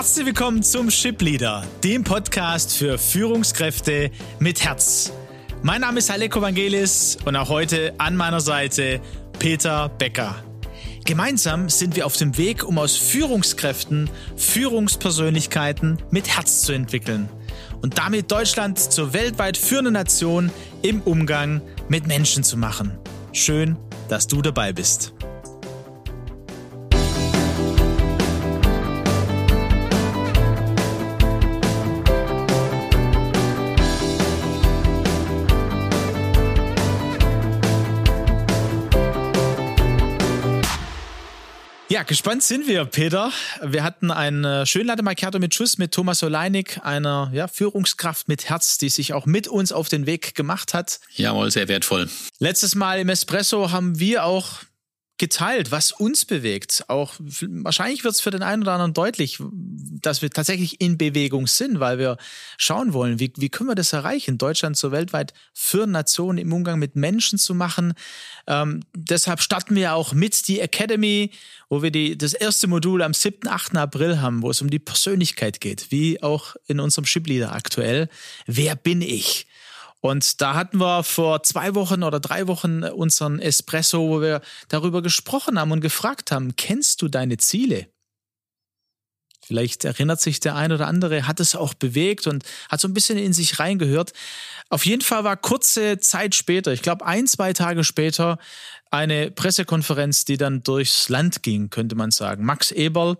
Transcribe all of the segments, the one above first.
Herzlich willkommen zum Ship Leader, dem Podcast für Führungskräfte mit Herz. Mein Name ist Aleko Vangelis und auch heute an meiner Seite Peter Becker. Gemeinsam sind wir auf dem Weg, um aus Führungskräften Führungspersönlichkeiten mit Herz zu entwickeln und damit Deutschland zur weltweit führenden Nation im Umgang mit Menschen zu machen. Schön, dass du dabei bist. Ja, gespannt sind wir, Peter. Wir hatten ein äh, schön Latte Macchiato mit Schuss mit Thomas Oleinik, einer ja, Führungskraft mit Herz, die sich auch mit uns auf den Weg gemacht hat. Jawohl, sehr wertvoll. Letztes Mal im Espresso haben wir auch geteilt, was uns bewegt. Auch wahrscheinlich wird es für den einen oder anderen deutlich, dass wir tatsächlich in Bewegung sind, weil wir schauen wollen, wie, wie können wir das erreichen, Deutschland so weltweit für Nationen im Umgang mit Menschen zu machen. Ähm, deshalb starten wir auch mit die Academy, wo wir die, das erste Modul am 7., 8. April haben, wo es um die Persönlichkeit geht, wie auch in unserem Shipleader aktuell. Wer bin ich? Und da hatten wir vor zwei Wochen oder drei Wochen unseren Espresso, wo wir darüber gesprochen haben und gefragt haben, kennst du deine Ziele? Vielleicht erinnert sich der ein oder andere, hat es auch bewegt und hat so ein bisschen in sich reingehört. Auf jeden Fall war kurze Zeit später, ich glaube ein, zwei Tage später, eine Pressekonferenz, die dann durchs Land ging, könnte man sagen. Max Eberl,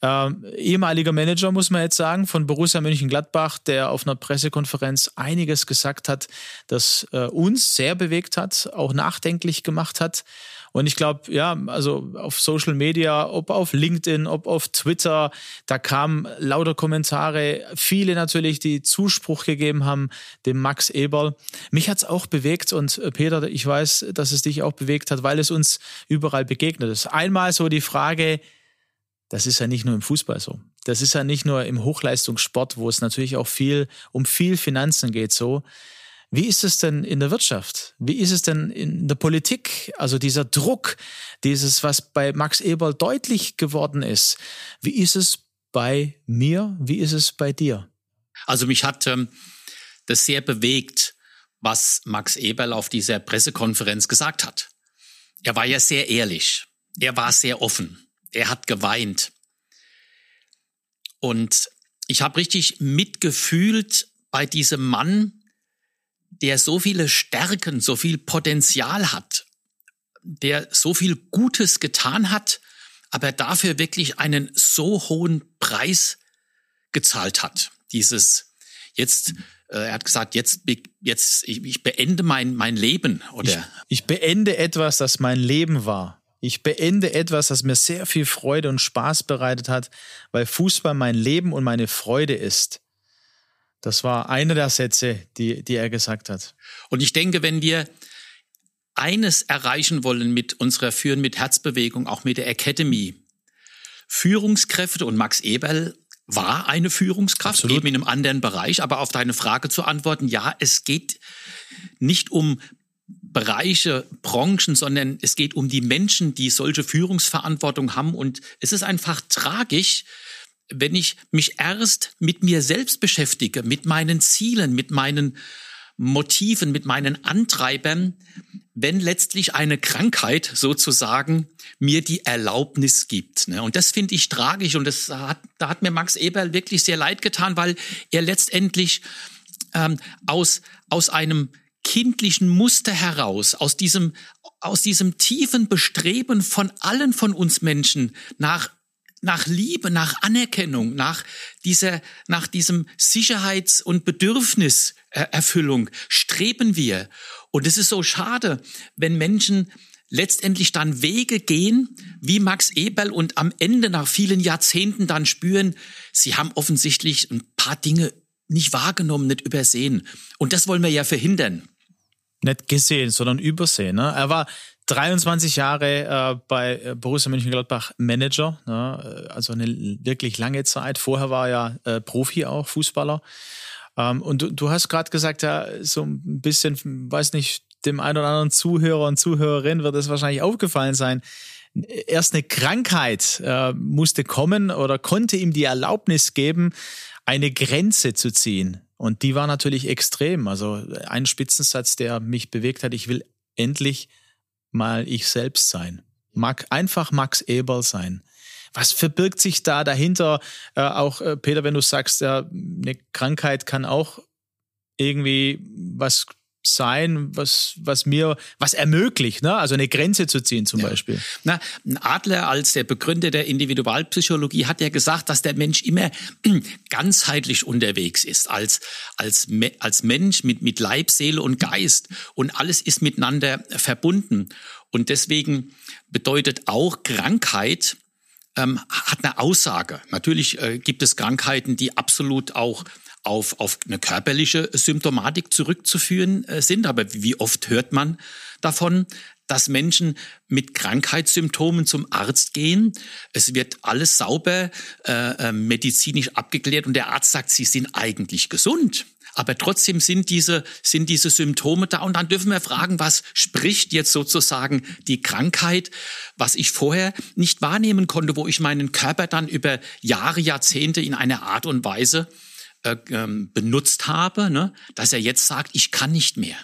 äh, ehemaliger Manager, muss man jetzt sagen, von Borussia Mönchengladbach, der auf einer Pressekonferenz einiges gesagt hat, das äh, uns sehr bewegt hat, auch nachdenklich gemacht hat. Und ich glaube, ja, also auf Social Media, ob auf LinkedIn, ob auf Twitter, da kamen lauter Kommentare, viele natürlich, die Zuspruch gegeben haben dem Max Eberl. Mich hat's auch bewegt und äh, Peter, ich weiß, dass es dich auch bewegt hat, weil es uns überall begegnet ist. Einmal so die Frage, das ist ja nicht nur im Fußball so. Das ist ja nicht nur im Hochleistungssport, wo es natürlich auch viel um viel Finanzen geht so. Wie ist es denn in der Wirtschaft? Wie ist es denn in der Politik? Also dieser Druck, dieses, was bei Max Eberl deutlich geworden ist. Wie ist es bei mir? Wie ist es bei dir? Also mich hat ähm, das sehr bewegt, was Max Eberl auf dieser Pressekonferenz gesagt hat. Er war ja sehr ehrlich. Er war sehr offen. Er hat geweint. Und ich habe richtig mitgefühlt bei diesem Mann, der so viele Stärken, so viel Potenzial hat, der so viel Gutes getan hat, aber dafür wirklich einen so hohen Preis gezahlt hat. Dieses jetzt, äh, er hat gesagt, jetzt, jetzt ich, ich beende mein, mein Leben oder ich, ich beende etwas, das mein Leben war. Ich beende etwas, das mir sehr viel Freude und Spaß bereitet hat, weil Fußball mein Leben und meine Freude ist. Das war einer der Sätze, die, die er gesagt hat. Und ich denke, wenn wir eines erreichen wollen mit unserer Führen mit Herzbewegung, auch mit der Academy, Führungskräfte und Max Eberl war eine Führungskraft, Absolut. eben in einem anderen Bereich, aber auf deine Frage zu antworten, ja, es geht nicht um Bereiche, Branchen, sondern es geht um die Menschen, die solche Führungsverantwortung haben. Und es ist einfach tragisch, wenn ich mich erst mit mir selbst beschäftige, mit meinen Zielen, mit meinen Motiven, mit meinen Antreibern, wenn letztlich eine Krankheit sozusagen mir die Erlaubnis gibt. Ne? Und das finde ich tragisch und das hat, da hat mir Max Eberl wirklich sehr leid getan, weil er letztendlich ähm, aus, aus einem kindlichen Muster heraus, aus diesem, aus diesem tiefen Bestreben von allen von uns Menschen nach nach Liebe, nach Anerkennung, nach dieser, nach diesem Sicherheits- und Bedürfniserfüllung streben wir. Und es ist so schade, wenn Menschen letztendlich dann Wege gehen, wie Max Eberl und am Ende nach vielen Jahrzehnten dann spüren, sie haben offensichtlich ein paar Dinge nicht wahrgenommen, nicht übersehen. Und das wollen wir ja verhindern nicht gesehen, sondern übersehen. Ne? Er war 23 Jahre äh, bei äh, Borussia Mönchengladbach Manager, ne? also eine wirklich lange Zeit. Vorher war er ja äh, Profi auch, Fußballer. Ähm, und du, du hast gerade gesagt, ja, so ein bisschen, weiß nicht, dem einen oder anderen Zuhörer und Zuhörerin wird es wahrscheinlich aufgefallen sein. erst eine Krankheit äh, musste kommen oder konnte ihm die Erlaubnis geben, eine Grenze zu ziehen. Und die war natürlich extrem. Also ein Spitzensatz, der mich bewegt hat, ich will endlich mal ich selbst sein. Mag einfach Max Eberl sein. Was verbirgt sich da dahinter? Äh, auch äh, Peter, wenn du sagst, ja, eine Krankheit kann auch irgendwie was sein, was, was mir, was ermöglicht, ne? also eine Grenze zu ziehen zum ja. Beispiel. Na, Adler als der Begründer der Individualpsychologie hat ja gesagt, dass der Mensch immer ganzheitlich unterwegs ist, als, als, als Mensch mit, mit Leib, Seele und Geist und alles ist miteinander verbunden. Und deswegen bedeutet auch Krankheit, ähm, hat eine Aussage. Natürlich äh, gibt es Krankheiten, die absolut auch auf, auf eine körperliche Symptomatik zurückzuführen äh, sind. Aber wie oft hört man davon, dass Menschen mit Krankheitssymptomen zum Arzt gehen. Es wird alles sauber äh, äh, medizinisch abgeklärt und der Arzt sagt, sie sind eigentlich gesund. Aber trotzdem sind diese, sind diese Symptome da. Und dann dürfen wir fragen, was spricht jetzt sozusagen die Krankheit, was ich vorher nicht wahrnehmen konnte, wo ich meinen Körper dann über Jahre, Jahrzehnte in einer Art und Weise äh, ähm, benutzt habe, ne, dass er jetzt sagt, ich kann nicht mehr.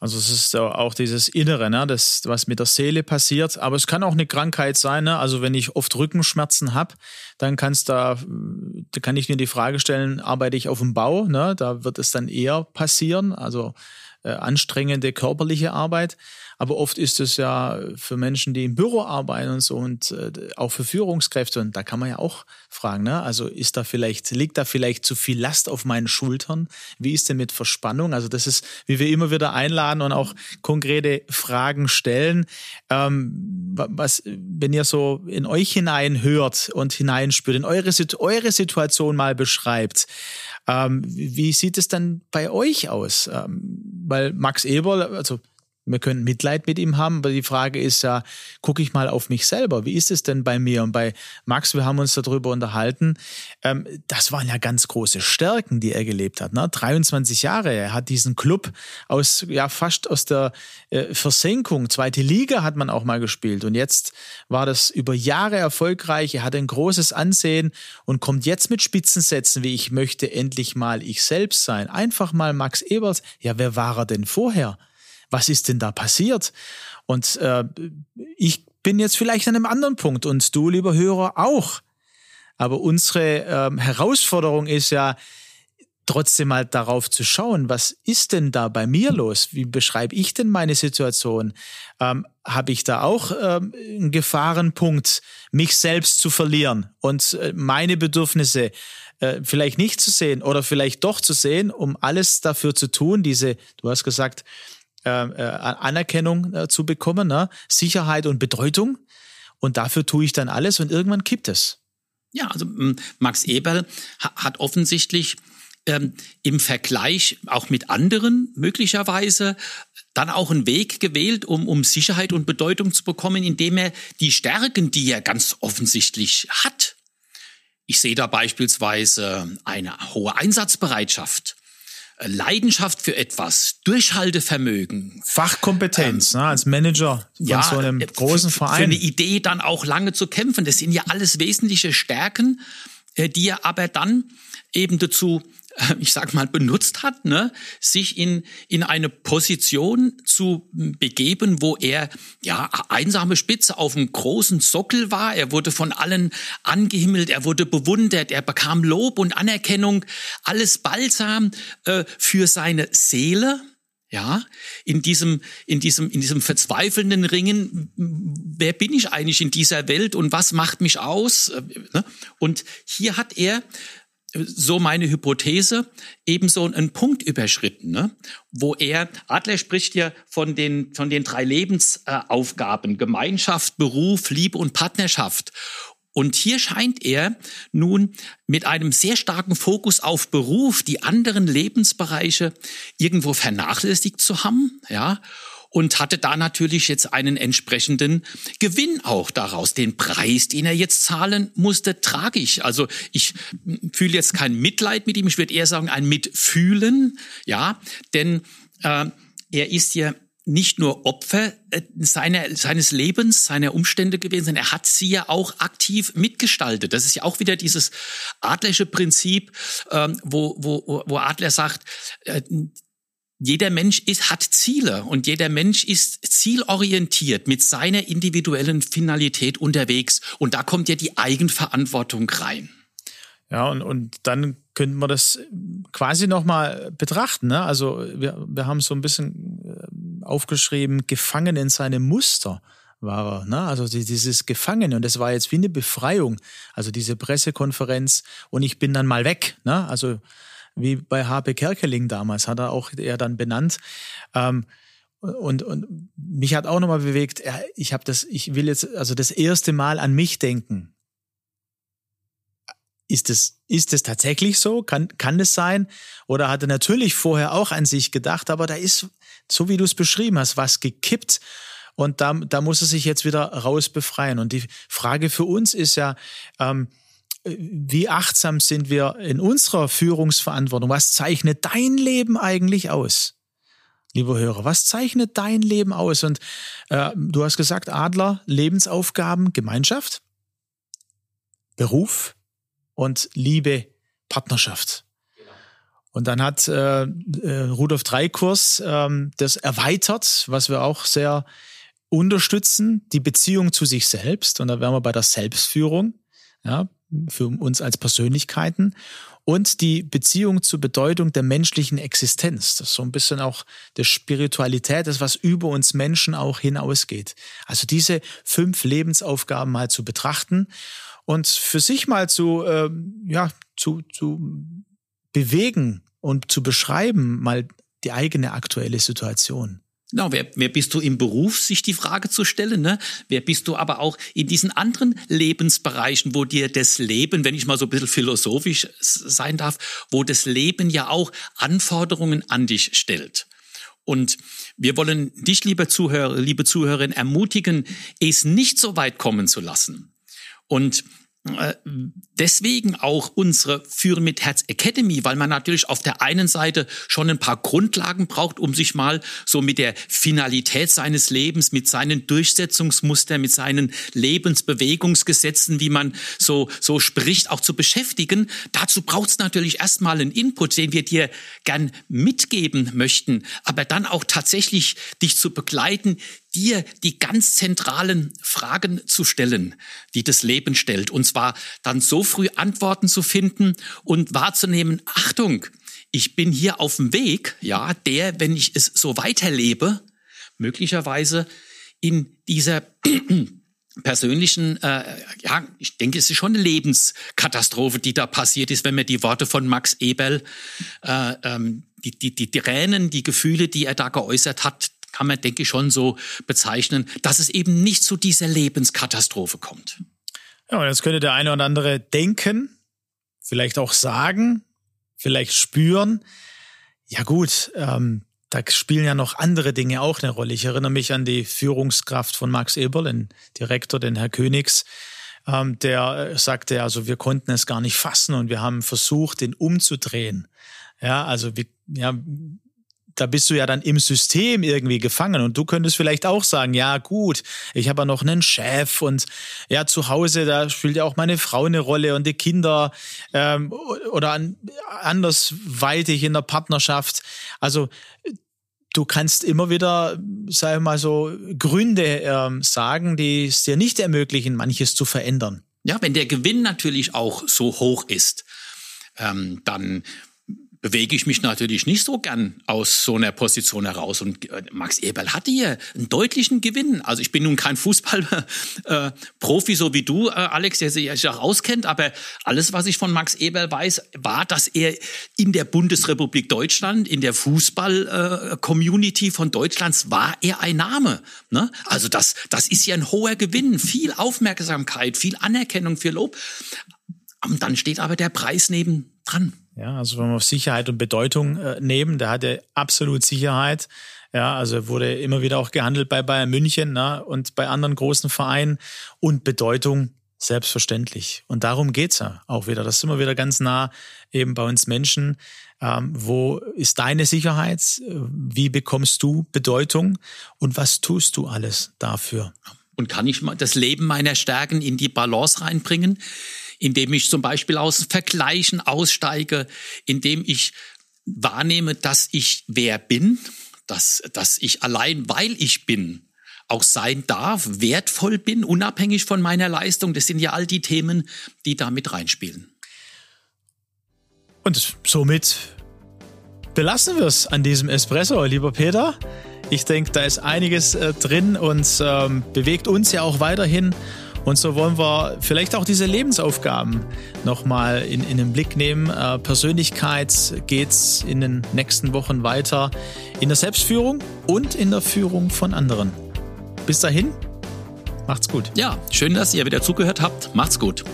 Also es ist auch dieses Innere, ne, das, was mit der Seele passiert. Aber es kann auch eine Krankheit sein. Ne? Also wenn ich oft Rückenschmerzen habe, dann kannst da, da kann ich mir die Frage stellen, arbeite ich auf dem Bau? Ne? Da wird es dann eher passieren. Also äh, anstrengende körperliche Arbeit. Aber oft ist es ja für Menschen, die im Büro arbeiten und so und äh, auch für Führungskräfte. Und da kann man ja auch fragen, ne? Also ist da vielleicht, liegt da vielleicht zu viel Last auf meinen Schultern? Wie ist denn mit Verspannung? Also das ist, wie wir immer wieder einladen und auch konkrete Fragen stellen. Ähm, was, wenn ihr so in euch hinein hört und hineinspürt, in eure, eure Situation mal beschreibt, ähm, wie sieht es dann bei euch aus? Ähm, weil Max Eberl, also wir können Mitleid mit ihm haben, aber die Frage ist ja, gucke ich mal auf mich selber. Wie ist es denn bei mir? Und bei Max, wir haben uns darüber unterhalten. Ähm, das waren ja ganz große Stärken, die er gelebt hat. Ne? 23 Jahre. Er hat diesen Club aus, ja, fast aus der äh, Versenkung. Zweite Liga hat man auch mal gespielt. Und jetzt war das über Jahre erfolgreich. Er hat ein großes Ansehen und kommt jetzt mit Spitzensätzen, wie ich möchte endlich mal ich selbst sein. Einfach mal Max Eberls. Ja, wer war er denn vorher? Was ist denn da passiert? Und äh, ich bin jetzt vielleicht an einem anderen Punkt und du, lieber Hörer, auch. Aber unsere äh, Herausforderung ist ja, trotzdem mal darauf zu schauen, was ist denn da bei mir los? Wie beschreibe ich denn meine Situation? Ähm, Habe ich da auch ähm, einen Gefahrenpunkt, mich selbst zu verlieren und äh, meine Bedürfnisse äh, vielleicht nicht zu sehen oder vielleicht doch zu sehen, um alles dafür zu tun, diese, du hast gesagt, äh, äh, Anerkennung äh, zu bekommen, ne? Sicherheit und Bedeutung. Und dafür tue ich dann alles und irgendwann kippt es. Ja, also Max Eberl hat offensichtlich ähm, im Vergleich auch mit anderen möglicherweise dann auch einen Weg gewählt, um, um Sicherheit und Bedeutung zu bekommen, indem er die Stärken, die er ganz offensichtlich hat, ich sehe da beispielsweise eine hohe Einsatzbereitschaft, Leidenschaft für etwas, Durchhaltevermögen. Fachkompetenz, ähm, ne, als Manager von ja, so einem großen Verein. Für eine Idee dann auch lange zu kämpfen. Das sind ja alles wesentliche Stärken, äh, die er aber dann eben dazu ich sag mal, benutzt hat, ne, sich in, in eine Position zu begeben, wo er ja einsame Spitze auf einem großen Sockel war. Er wurde von allen angehimmelt, er wurde bewundert, er bekam Lob und Anerkennung, alles balsam äh, für seine Seele. Ja, in diesem, in diesem, in diesem verzweifelnden Ringen, wer bin ich eigentlich in dieser Welt und was macht mich aus? Äh, ne? Und hier hat er so meine Hypothese, ebenso einen Punkt überschritten, ne? wo er, Adler spricht ja von den, von den drei Lebensaufgaben, Gemeinschaft, Beruf, Liebe und Partnerschaft. Und hier scheint er nun mit einem sehr starken Fokus auf Beruf die anderen Lebensbereiche irgendwo vernachlässigt zu haben, ja und hatte da natürlich jetzt einen entsprechenden Gewinn auch daraus. Den Preis, den er jetzt zahlen musste, trage ich. Also ich fühle jetzt kein Mitleid mit ihm, ich würde eher sagen ein Mitfühlen, ja, denn äh, er ist ja nicht nur Opfer äh, seiner, seines Lebens, seiner Umstände gewesen, sondern er hat sie ja auch aktiv mitgestaltet. Das ist ja auch wieder dieses adlersche Prinzip, ähm, wo, wo, wo Adler sagt, äh, jeder Mensch ist, hat Ziele und jeder Mensch ist zielorientiert mit seiner individuellen Finalität unterwegs. Und da kommt ja die Eigenverantwortung rein. Ja, und, und dann könnten wir das quasi nochmal betrachten. Ne? Also wir, wir haben so ein bisschen äh, aufgeschrieben, gefangen in seinem Muster war er. Ne? Also dieses Gefangene und das war jetzt wie eine Befreiung. Also diese Pressekonferenz und ich bin dann mal weg. Ne? Also wie bei Habe Kerkeling damals, hat er auch er dann benannt. Ähm, und, und mich hat auch nochmal bewegt, ich habe das, ich will jetzt also das erste Mal an mich denken. Ist es, ist es tatsächlich so? Kann, kann es sein? Oder hat er natürlich vorher auch an sich gedacht, aber da ist, so wie du es beschrieben hast, was gekippt. Und da, da muss er sich jetzt wieder raus befreien. Und die Frage für uns ist ja, ähm, wie achtsam sind wir in unserer Führungsverantwortung? Was zeichnet dein Leben eigentlich aus? Lieber Hörer, was zeichnet dein Leben aus? Und äh, du hast gesagt, Adler, Lebensaufgaben, Gemeinschaft, Beruf und Liebe, Partnerschaft. Und dann hat äh, äh, Rudolf Dreikurs ähm, das erweitert, was wir auch sehr unterstützen, die Beziehung zu sich selbst. Und da wären wir bei der Selbstführung. Ja, für uns als Persönlichkeiten und die Beziehung zur Bedeutung der menschlichen Existenz. Das ist so ein bisschen auch der Spiritualität, das was über uns Menschen auch hinausgeht. Also diese fünf Lebensaufgaben mal zu betrachten und für sich mal zu, äh, ja, zu, zu bewegen und zu beschreiben, mal die eigene aktuelle Situation. Genau, wer, wer bist du im Beruf, sich die Frage zu stellen, ne? Wer bist du aber auch in diesen anderen Lebensbereichen, wo dir das Leben, wenn ich mal so ein bisschen philosophisch sein darf, wo das Leben ja auch Anforderungen an dich stellt. Und wir wollen dich, liebe Zuhörer, liebe Zuhörerin, ermutigen, es nicht so weit kommen zu lassen. Und deswegen auch unsere Führen mit Herz Academy, weil man natürlich auf der einen Seite schon ein paar Grundlagen braucht, um sich mal so mit der Finalität seines Lebens, mit seinen Durchsetzungsmustern, mit seinen Lebensbewegungsgesetzen, wie man so, so spricht, auch zu beschäftigen. Dazu braucht es natürlich erstmal einen Input, den wir dir gern mitgeben möchten, aber dann auch tatsächlich dich zu begleiten, dir die ganz zentralen Fragen zu stellen, die das Leben stellt. Und zwar dann so früh Antworten zu finden und wahrzunehmen, Achtung, ich bin hier auf dem Weg, ja, der, wenn ich es so weiterlebe, möglicherweise in dieser persönlichen, äh, ja, ich denke, es ist schon eine Lebenskatastrophe, die da passiert ist, wenn man die Worte von Max Eberl, äh, ähm, die, die, die Tränen, die Gefühle, die er da geäußert hat, kann man, denke ich, schon so bezeichnen, dass es eben nicht zu dieser Lebenskatastrophe kommt. Ja, und jetzt könnte der eine oder andere denken, vielleicht auch sagen, vielleicht spüren, ja gut, ähm, da spielen ja noch andere Dinge auch eine Rolle. Ich erinnere mich an die Führungskraft von Max Eberl, den Direktor, den Herr Königs, ähm, der sagte, also wir konnten es gar nicht fassen und wir haben versucht, den umzudrehen. Ja, also wir, ja, da bist du ja dann im System irgendwie gefangen und du könntest vielleicht auch sagen, ja gut, ich habe ja noch einen Chef und ja zu Hause, da spielt ja auch meine Frau eine Rolle und die Kinder ähm, oder an, andersweitig in der Partnerschaft. Also du kannst immer wieder, sag ich mal so, Gründe ähm, sagen, die es dir nicht ermöglichen, manches zu verändern. Ja, wenn der Gewinn natürlich auch so hoch ist, ähm, dann bewege ich mich natürlich nicht so gern aus so einer Position heraus. Und äh, Max Eberl hatte hier einen deutlichen Gewinn. Also ich bin nun kein Fußballprofi, äh, so wie du, äh, Alex, der sich ja auskennt, aber alles, was ich von Max Eberl weiß, war, dass er in der Bundesrepublik Deutschland, in der Fußball-Community von Deutschlands, war er ein Name. Ne? Also das, das ist ja ein hoher Gewinn, viel Aufmerksamkeit, viel Anerkennung, viel Lob. Und dann steht aber der Preis neben dran. Ja, also wenn wir auf Sicherheit und Bedeutung äh, nehmen, der hatte absolut Sicherheit. Ja, also wurde immer wieder auch gehandelt bei Bayern München ne, und bei anderen großen Vereinen. Und Bedeutung, Selbstverständlich. Und darum geht's ja auch wieder. Das ist immer wieder ganz nah eben bei uns Menschen. Ähm, wo ist deine Sicherheit? Wie bekommst du Bedeutung? Und was tust du alles dafür? Und kann ich das Leben meiner Stärken in die Balance reinbringen, indem ich zum Beispiel aus Vergleichen aussteige, indem ich wahrnehme, dass ich wer bin, dass, dass ich allein, weil ich bin, auch sein darf, wertvoll bin, unabhängig von meiner Leistung. Das sind ja all die Themen, die da mit reinspielen. Und somit belassen wir es an diesem Espresso, lieber Peter. Ich denke, da ist einiges äh, drin und ähm, bewegt uns ja auch weiterhin. Und so wollen wir vielleicht auch diese Lebensaufgaben nochmal in, in den Blick nehmen. Äh, Persönlichkeit geht es in den nächsten Wochen weiter in der Selbstführung und in der Führung von anderen. Bis dahin, macht's gut. Ja, schön, dass ihr wieder zugehört habt. Macht's gut.